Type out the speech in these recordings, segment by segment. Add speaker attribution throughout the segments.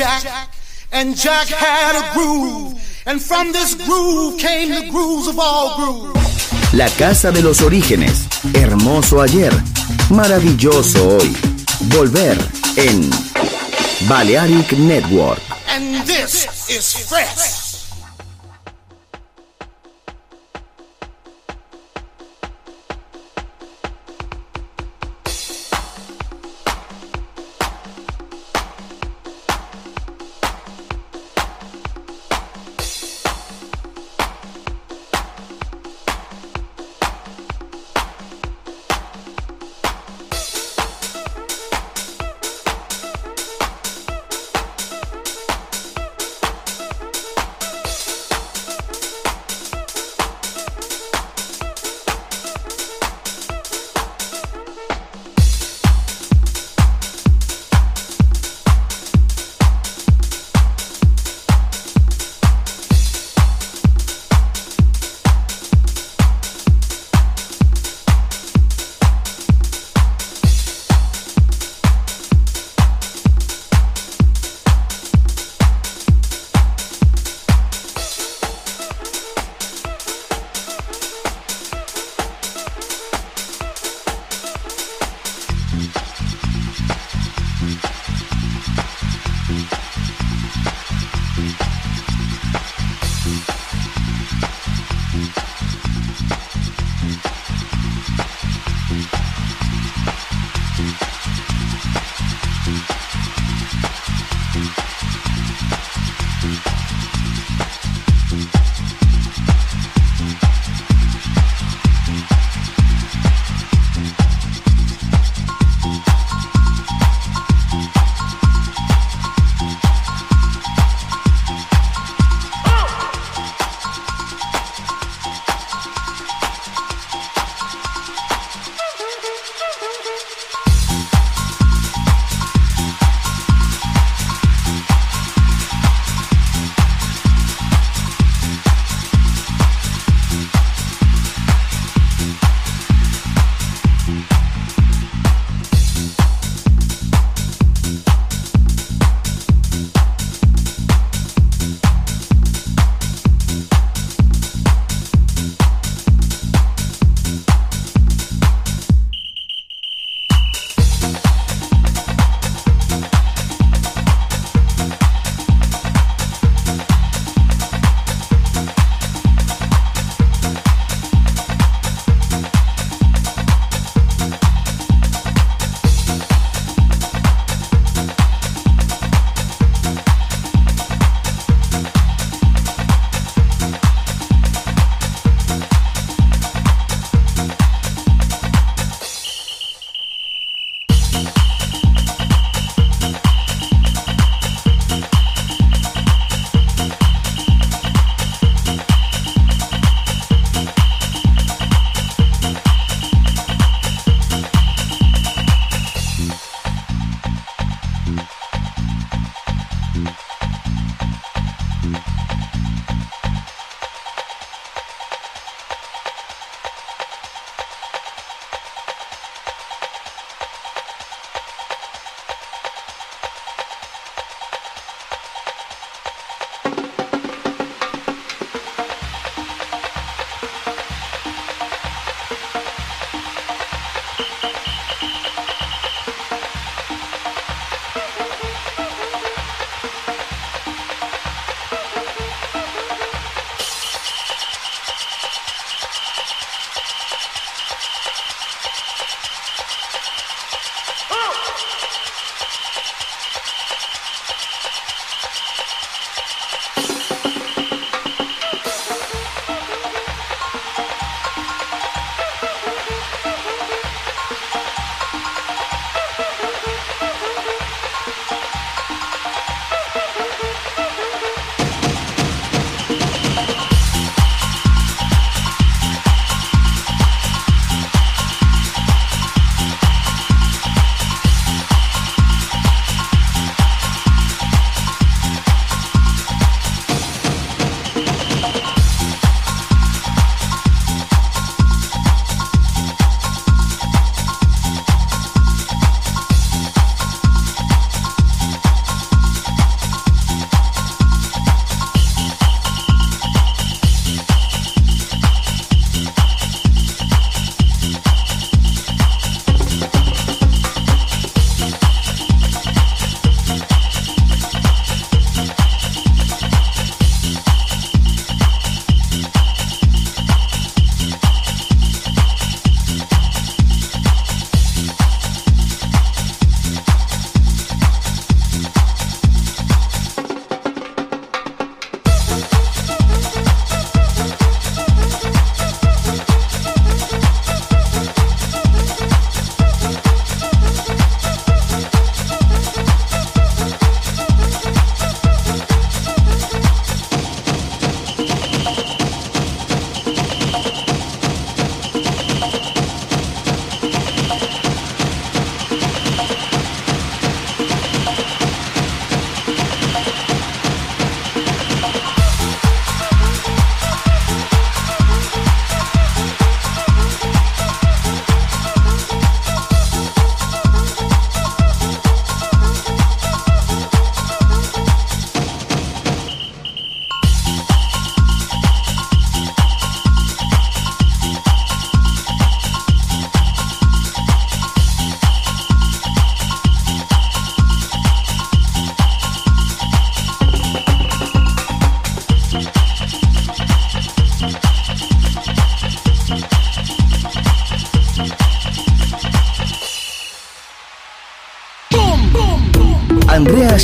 Speaker 1: Jack, and Jack had a groove, and from this groove came the grooves of all grooves.
Speaker 2: La casa de los orígenes, hermoso ayer, maravilloso hoy. Volver en Balearic Network.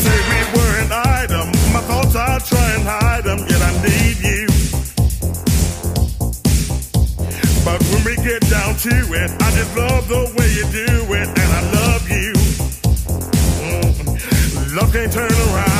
Speaker 3: say we were. My thoughts, I try and hide them, yet I need you. But when we get down to it, I just love the way you do it, and I love you. Mm. Love can't turn around.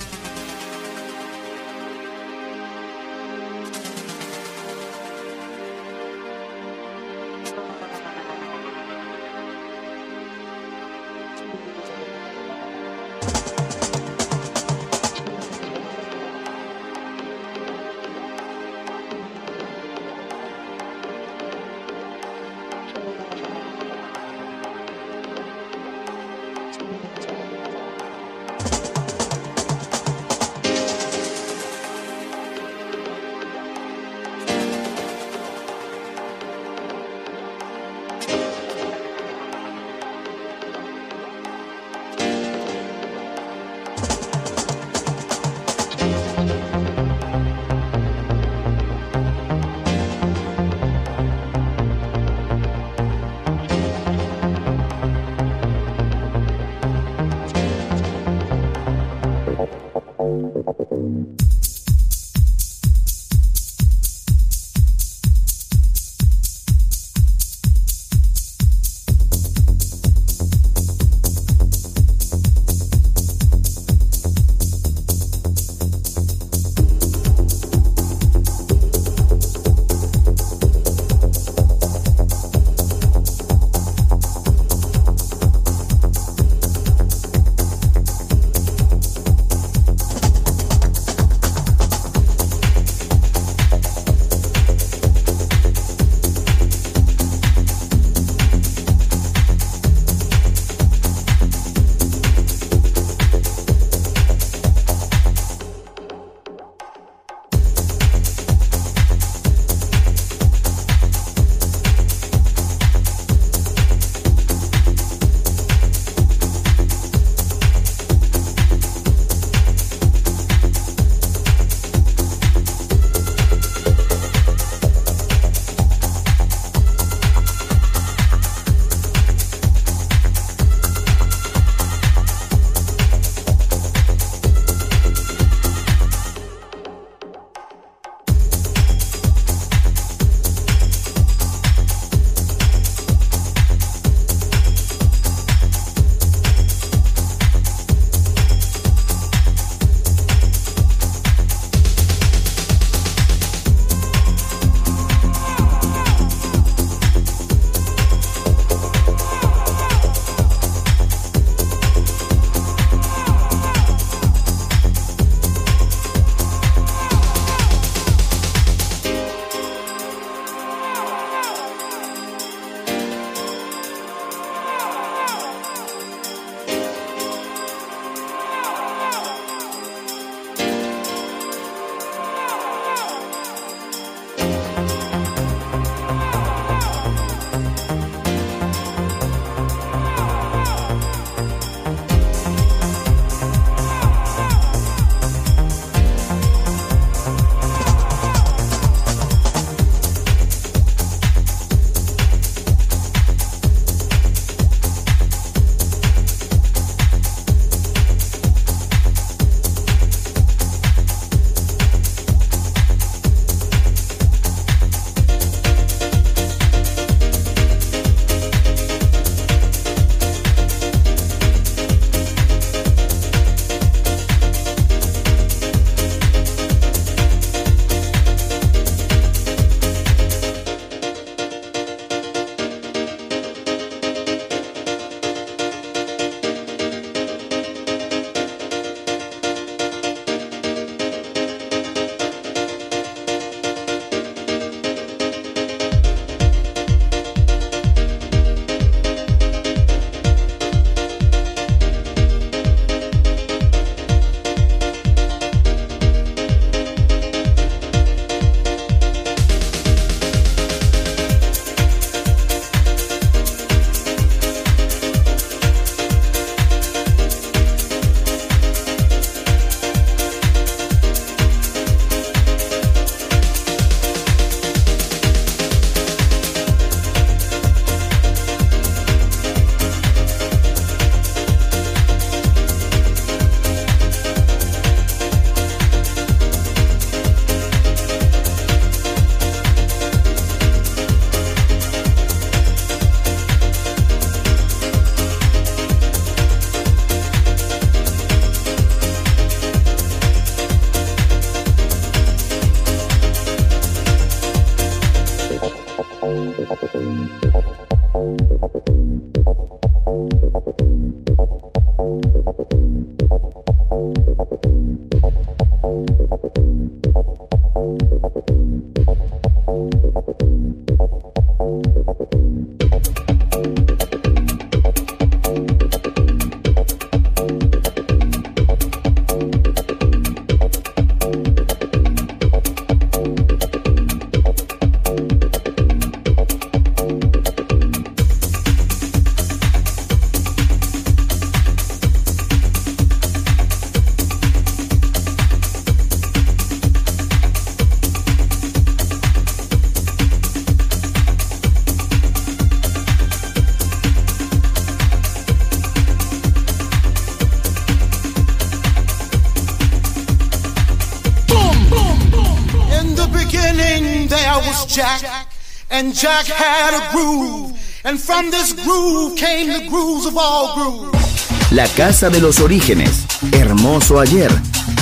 Speaker 1: Jack had a groove, and from this groove came the grooves of all grooves.
Speaker 2: La casa de los orígenes, hermoso ayer,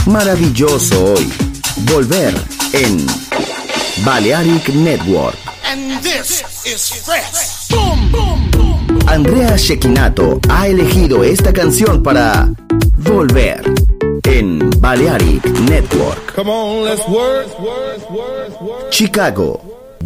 Speaker 2: maravilloso hoy. Volver en Balearic Network.
Speaker 1: And this is fresh. Boom, boom, boom.
Speaker 2: Andrea Shekinato ha elegido esta canción para Volver en Balearic Network. Come on, let's work. Chicago,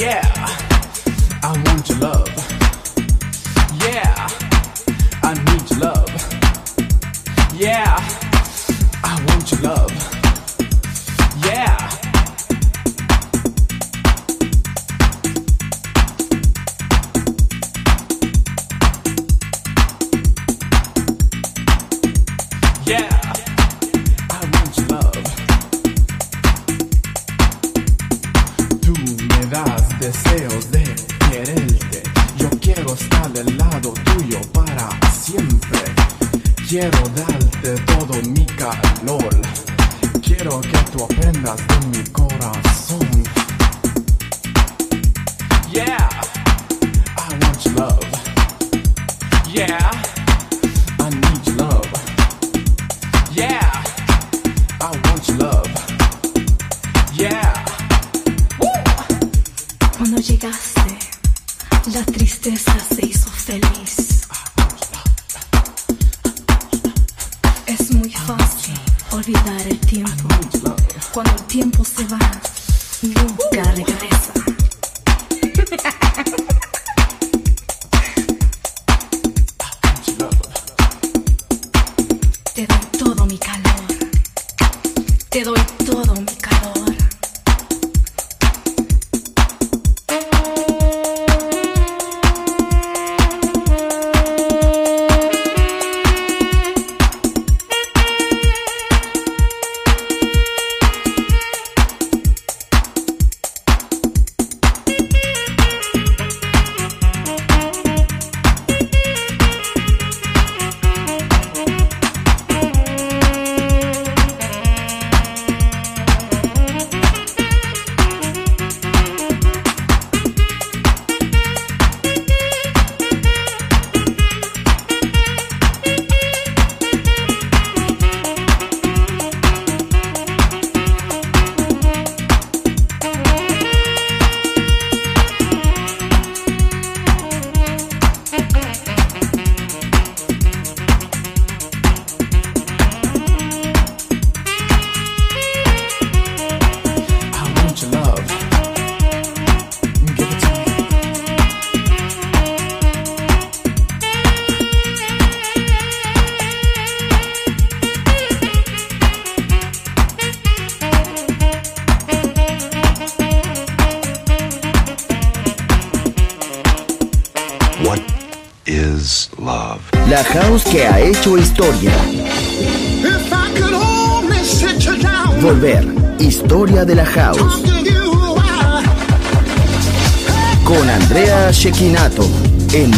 Speaker 4: yeah, I want your love.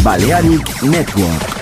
Speaker 2: Balearic Network.